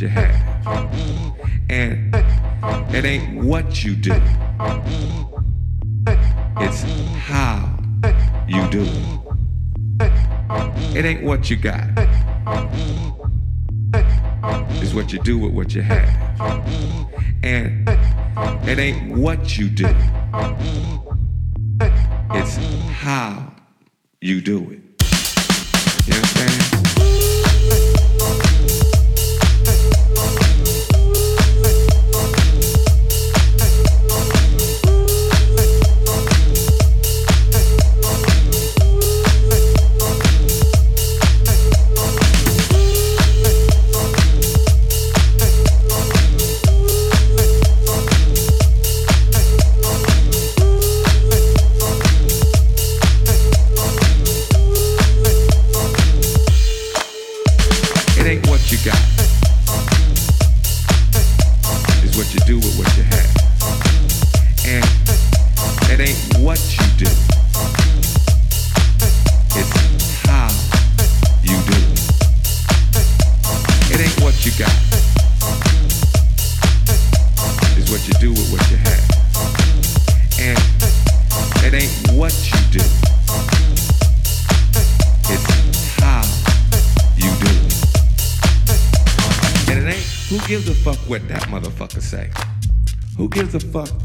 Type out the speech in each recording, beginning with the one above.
you have and it ain't what you do. It's how you do it. It ain't what you got. It's what you do with what you have. And it ain't what you do.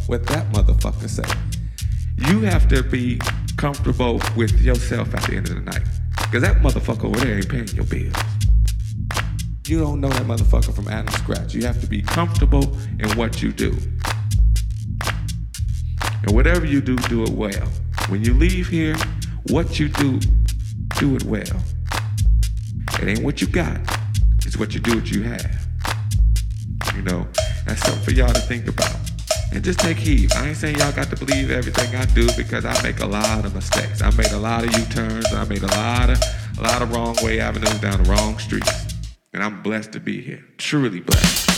What that motherfucker say? You have to be comfortable with yourself at the end of the night. Because that motherfucker over there ain't paying your bills. You don't know that motherfucker from Adam Scratch. You have to be comfortable in what you do. And whatever you do, do it well. When you leave here, what you do, do it well. It ain't what you got, it's what you do, what you have. You know, that's something for y'all to think about. And just take heed. I ain't saying y'all got to believe everything I do because I make a lot of mistakes. I made a lot of U-turns. I made a lot of a lot of wrong way avenues down the wrong streets. And I'm blessed to be here. Truly blessed.